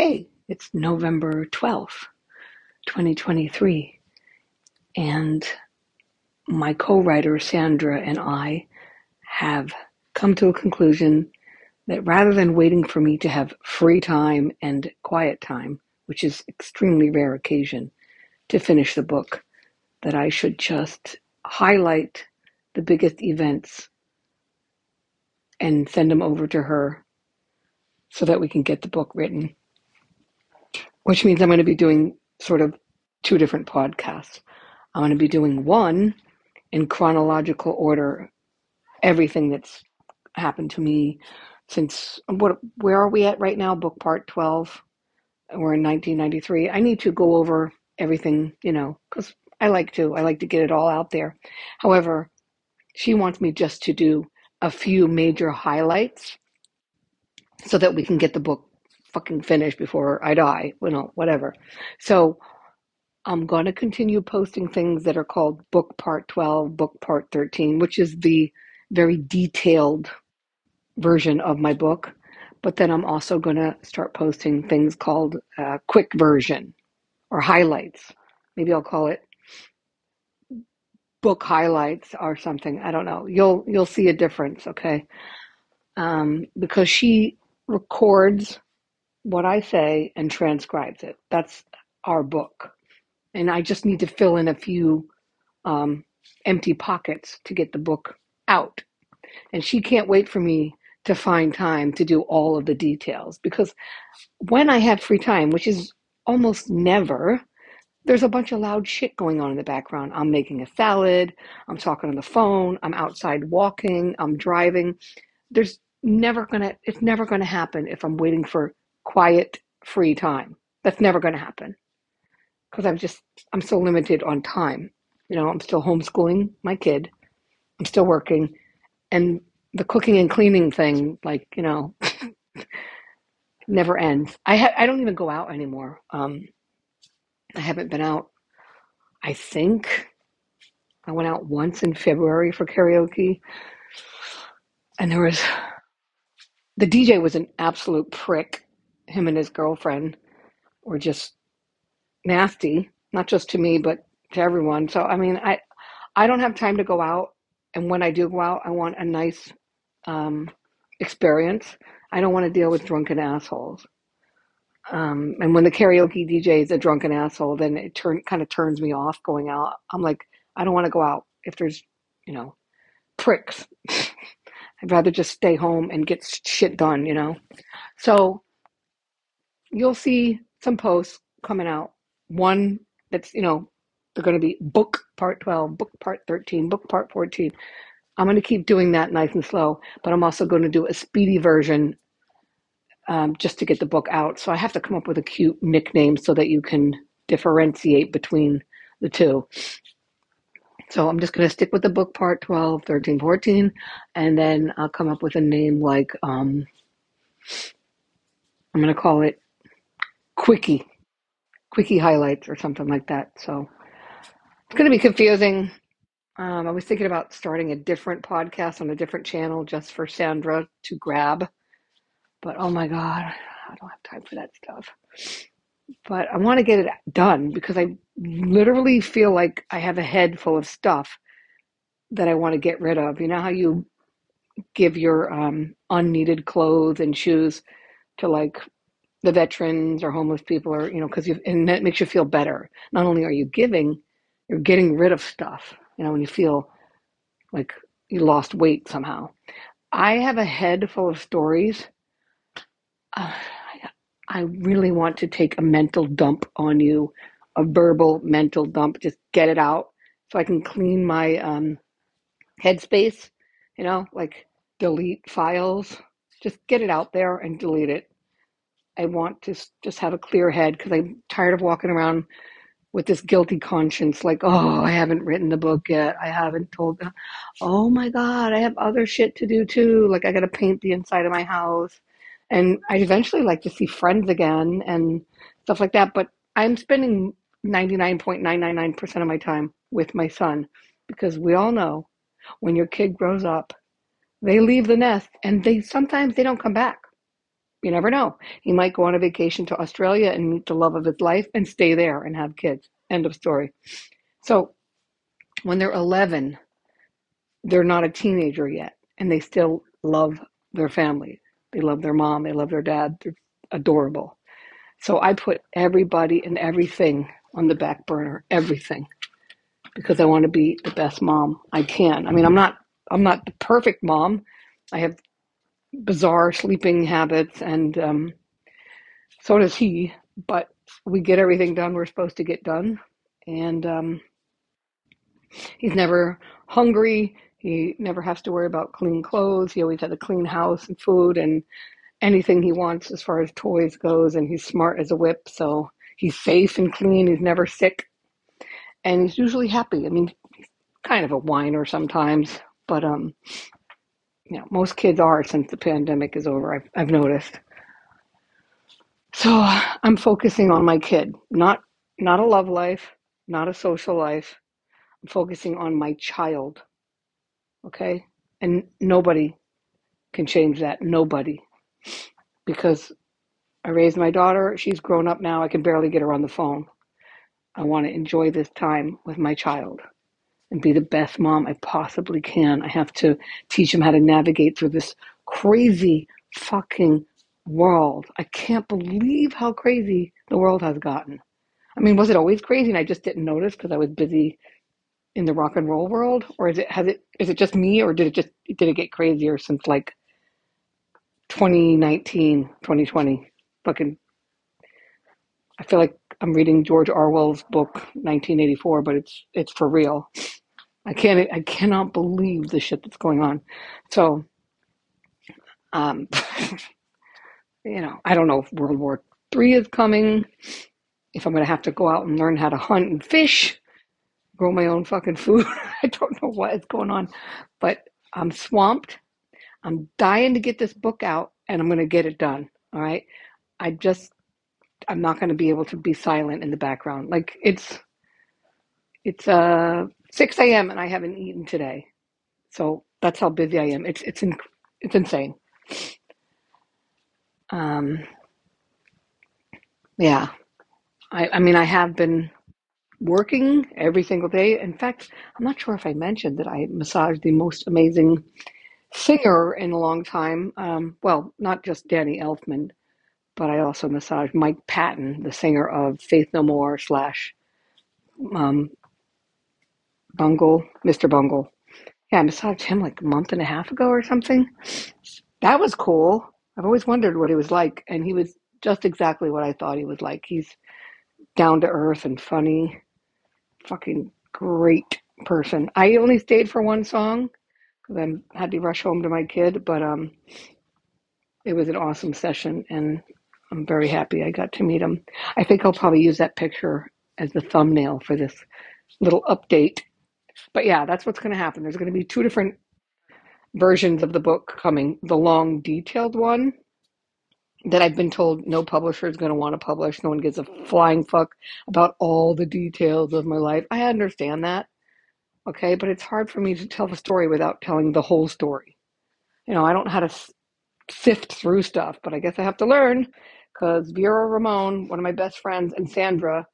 hey, it's November 12th, 2023. And my co writer, Sandra, and I have come to a conclusion that rather than waiting for me to have free time and quiet time, which is extremely rare occasion, to finish the book, that I should just highlight the biggest events and send them over to her so that we can get the book written. Which means I'm going to be doing sort of two different podcasts. I'm going to be doing one in chronological order, everything that's happened to me since what where are we at right now? Book part 12. We're in 1993. I need to go over everything, you know, because I like to. I like to get it all out there. However, she wants me just to do a few major highlights so that we can get the book fucking finish before I die, you know, whatever. So I'm going to continue posting things that are called book part 12, book part 13, which is the very detailed version of my book. But then I'm also going to start posting things called uh, quick version or highlights. Maybe I'll call it book highlights or something. I don't know. You'll you'll see a difference, okay? Um, because she records what I say and transcribes it. That's our book, and I just need to fill in a few um, empty pockets to get the book out. And she can't wait for me to find time to do all of the details because when I have free time, which is almost never, there's a bunch of loud shit going on in the background. I'm making a salad, I'm talking on the phone, I'm outside walking, I'm driving. There's never gonna, it's never gonna happen if I'm waiting for quiet, free time. That's never gonna happen because I'm just, I'm so limited on time. You know, I'm still homeschooling my kid, I'm still working, and the cooking and cleaning thing, like, you know, never ends. I ha- I don't even go out anymore. Um, I haven't been out. I think I went out once in February for karaoke, and there was the DJ was an absolute prick. Him and his girlfriend were just nasty, not just to me but to everyone. So I mean, I I don't have time to go out, and when I do go out, I want a nice um, experience. I don't want to deal with drunken assholes. Um, and when the karaoke DJ is a drunken asshole, then it turn kind of turns me off going out. I'm like, I don't want to go out if there's, you know, pricks. I'd rather just stay home and get shit done, you know. So you'll see some posts coming out. One that's, you know, they're going to be book part 12, book part 13, book part 14. I'm going to keep doing that nice and slow, but I'm also going to do a speedy version um, just to get the book out. So I have to come up with a cute nickname so that you can differentiate between the two. So I'm just going to stick with the book part 12, 13, 14, and then I'll come up with a name like, um, I'm going to call it Quickie, Quickie Highlights or something like that. So it's going to be confusing. Um, I was thinking about starting a different podcast on a different channel just for Sandra to grab but oh my God, I don't have time for that stuff. But I want to get it done because I literally feel like I have a head full of stuff that I want to get rid of. You know how you give your um, unneeded clothes and shoes to like the veterans or homeless people or you know because you and that makes you feel better not only are you giving you're getting rid of stuff you know when you feel like you lost weight somehow i have a head full of stories uh, I really want to take a mental dump on you, a verbal mental dump. Just get it out so I can clean my um, headspace, you know, like delete files. Just get it out there and delete it. I want to just have a clear head because I'm tired of walking around with this guilty conscience like, oh, I haven't written the book yet. I haven't told them. Oh my God, I have other shit to do too. Like, I got to paint the inside of my house and I'd eventually like to see friends again and stuff like that. But I'm spending 99.999% of my time with my son because we all know when your kid grows up, they leave the nest and they sometimes they don't come back. You never know. He might go on a vacation to Australia and meet the love of his life and stay there and have kids. End of story. So when they're 11, they're not a teenager yet and they still love their family. They love their mom, they love their dad. They're adorable. So I put everybody and everything on the back burner, everything, because I want to be the best mom I can. I mean, I'm not I'm not the perfect mom. I have bizarre sleeping habits and um, so does he, but we get everything done we're supposed to get done. And um, he's never hungry. He never has to worry about clean clothes. He always has a clean house and food and anything he wants as far as toys goes. And he's smart as a whip, so he's safe and clean. He's never sick, and he's usually happy. I mean, he's kind of a whiner sometimes, but um, you know, most kids are since the pandemic is over. I've I've noticed. So I'm focusing on my kid, not not a love life, not a social life. I'm focusing on my child, okay? And nobody can change that. Nobody. Because I raised my daughter, she's grown up now. I can barely get her on the phone. I want to enjoy this time with my child and be the best mom I possibly can. I have to teach him how to navigate through this crazy fucking world. I can't believe how crazy the world has gotten. I mean, was it always crazy and I just didn't notice because I was busy in the rock and roll world or is it has it is it just me or did it just did it get crazier since like 2019, 2020? Fucking I feel like I'm reading George Orwell's book 1984, but it's it's for real. I can't I cannot believe the shit that's going on. So um you know, I don't know if World War Three is coming, if I'm gonna have to go out and learn how to hunt and fish, grow my own fucking food. I don't know what is going on. But I'm swamped. I'm dying to get this book out and I'm gonna get it done. All right. I just I'm not gonna be able to be silent in the background. Like it's it's uh six AM and I haven't eaten today. So that's how busy I am. It's it's in, it's insane. Um yeah. I, I mean I have been working every single day. In fact, I'm not sure if I mentioned that I massaged the most amazing singer in a long time. Um, well, not just Danny Elfman, but I also massaged Mike Patton, the singer of Faith No More slash um, Bungle, Mr. Bungle. Yeah, I massaged him like a month and a half ago or something. That was cool. I've always wondered what he was like, and he was just exactly what I thought he was like. He's down to earth and funny fucking great person. I only stayed for one song because I had to rush home to my kid, but um, it was an awesome session, and I'm very happy I got to meet him. I think I'll probably use that picture as the thumbnail for this little update. But yeah, that's what's going to happen. There's going to be two different versions of the book coming. The long, detailed one that I've been told no publisher is going to want to publish. No one gives a flying fuck about all the details of my life. I understand that, okay, but it's hard for me to tell the story without telling the whole story. You know, I don't know how to sift through stuff, but I guess I have to learn because Vera Ramon, one of my best friends, and Sandra,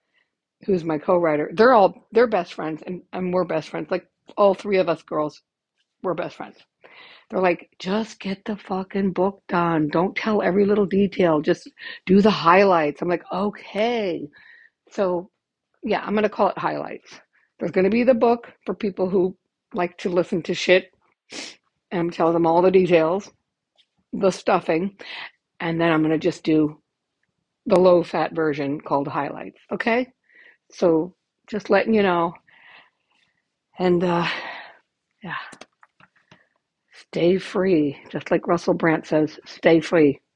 who's my co-writer, they're all they're best friends, and, and we're best friends. Like all three of us girls, we're best friends. They're like, just get the fucking book done. Don't tell every little detail. Just do the highlights. I'm like, okay. So, yeah, I'm to call it highlights. There's to be the book for people who like to listen to shit and tell them all the details, the stuffing, and then I'm to just do the low fat version called highlights. Okay? So, just letting you know. And, uh, yeah. Stay free. Just like Russell Brand says, stay free.